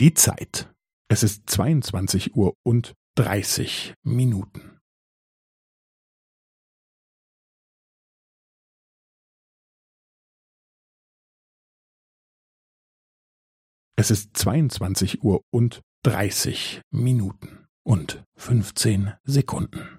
Die Zeit. Es ist 22 Uhr und 30 Minuten. Es ist 22 Uhr und 30 Minuten und 15 Sekunden.